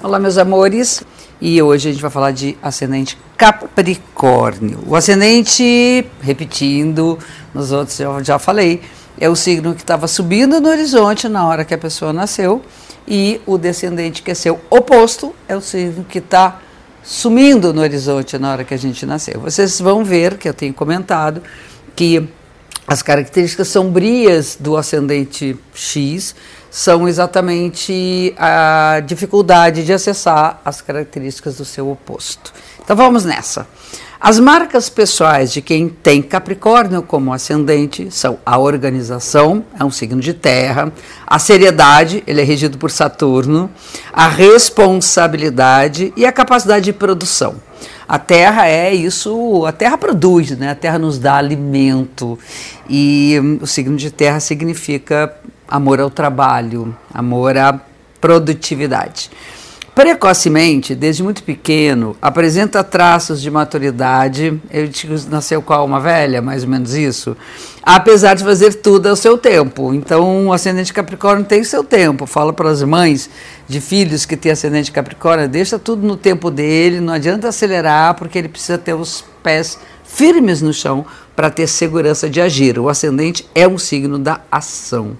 Olá, meus amores. E hoje a gente vai falar de ascendente Capricórnio. O ascendente, repetindo, nos outros eu já falei, é o signo que estava subindo no horizonte na hora que a pessoa nasceu. E o descendente, que é seu oposto, é o signo que está sumindo no horizonte na hora que a gente nasceu. Vocês vão ver que eu tenho comentado que as características sombrias do ascendente X são exatamente a dificuldade de acessar as características do seu oposto. Então vamos nessa. As marcas pessoais de quem tem Capricórnio como ascendente são a organização, é um signo de terra, a seriedade, ele é regido por Saturno, a responsabilidade e a capacidade de produção. A terra é isso, a terra produz, né? A terra nos dá alimento. E hum, o signo de terra significa amor ao trabalho, amor à produtividade. Precocemente, desde muito pequeno, apresenta traços de maturidade. Eu digo, nasceu qual uma velha, mais ou menos isso. Apesar de fazer tudo ao seu tempo. Então, o ascendente Capricórnio tem seu tempo. Fala para as mães de filhos que têm ascendente Capricórnio, deixa tudo no tempo dele, não adianta acelerar, porque ele precisa ter os pés firmes no chão para ter segurança de agir. O ascendente é um signo da ação.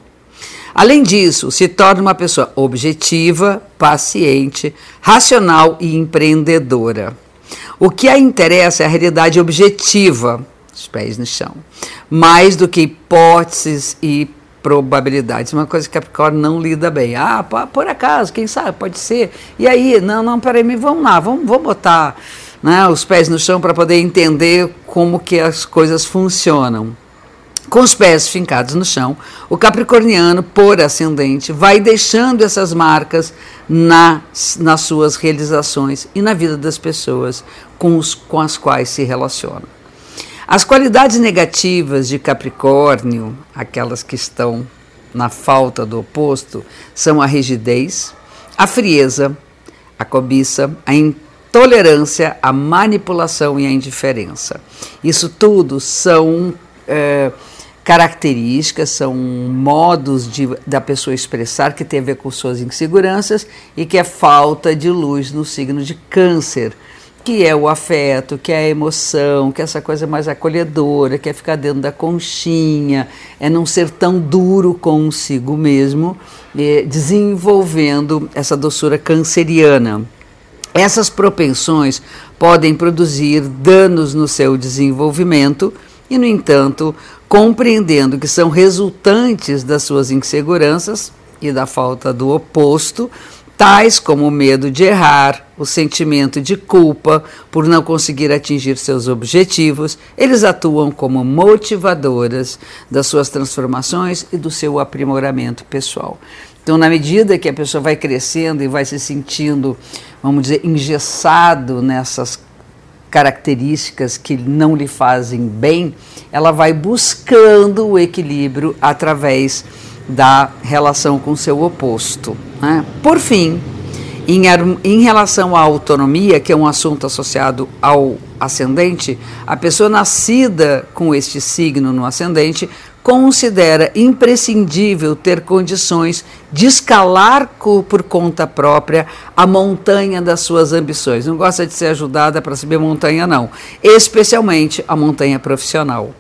Além disso, se torna uma pessoa objetiva, paciente, racional e empreendedora. O que a interessa é a realidade objetiva, os pés no chão, mais do que hipóteses e probabilidades. Uma coisa que Capricórnio não lida bem. Ah, por acaso, quem sabe, pode ser. E aí, não, não, peraí, vamos lá, vamos, vamos botar né, os pés no chão para poder entender como que as coisas funcionam. Com os pés fincados no chão, o capricorniano, por ascendente, vai deixando essas marcas nas, nas suas realizações e na vida das pessoas com, os, com as quais se relaciona. As qualidades negativas de Capricórnio, aquelas que estão na falta do oposto, são a rigidez, a frieza, a cobiça, a intolerância, a manipulação e a indiferença. Isso tudo são. É, características, são modos de, da pessoa expressar que tem a ver com suas inseguranças e que é falta de luz no signo de Câncer, que é o afeto, que é a emoção, que é essa coisa mais acolhedora, que é ficar dentro da conchinha, é não ser tão duro consigo mesmo, é, desenvolvendo essa doçura canceriana. Essas propensões podem produzir danos no seu desenvolvimento e, no entanto, compreendendo que são resultantes das suas inseguranças e da falta do oposto, tais como o medo de errar, o sentimento de culpa por não conseguir atingir seus objetivos, eles atuam como motivadoras das suas transformações e do seu aprimoramento pessoal. Então, na medida que a pessoa vai crescendo e vai se sentindo, vamos dizer, engessado nessas características que não lhe fazem bem, ela vai buscando o equilíbrio através da relação com seu oposto. Né? Por fim, em, em relação à autonomia, que é um assunto associado ao ascendente, a pessoa nascida com este signo no ascendente considera imprescindível ter condições de escalar por conta própria a montanha das suas ambições. Não gosta de ser ajudada para subir montanha, não. Especialmente a montanha profissional.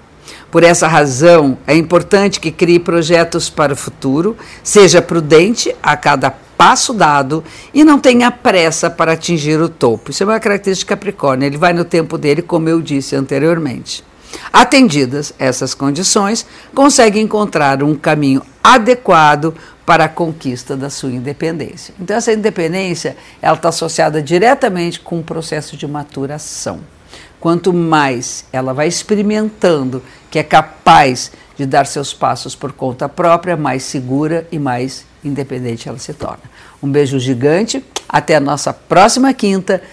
Por essa razão, é importante que crie projetos para o futuro, seja prudente a cada passo dado e não tenha pressa para atingir o topo. Isso é uma característica de Capricórnio, ele vai no tempo dele, como eu disse anteriormente. Atendidas essas condições, consegue encontrar um caminho adequado para a conquista da sua independência. Então essa independência, ela está associada diretamente com o processo de maturação. Quanto mais ela vai experimentando que é capaz de dar seus passos por conta própria, mais segura e mais independente ela se torna. Um beijo gigante, até a nossa próxima quinta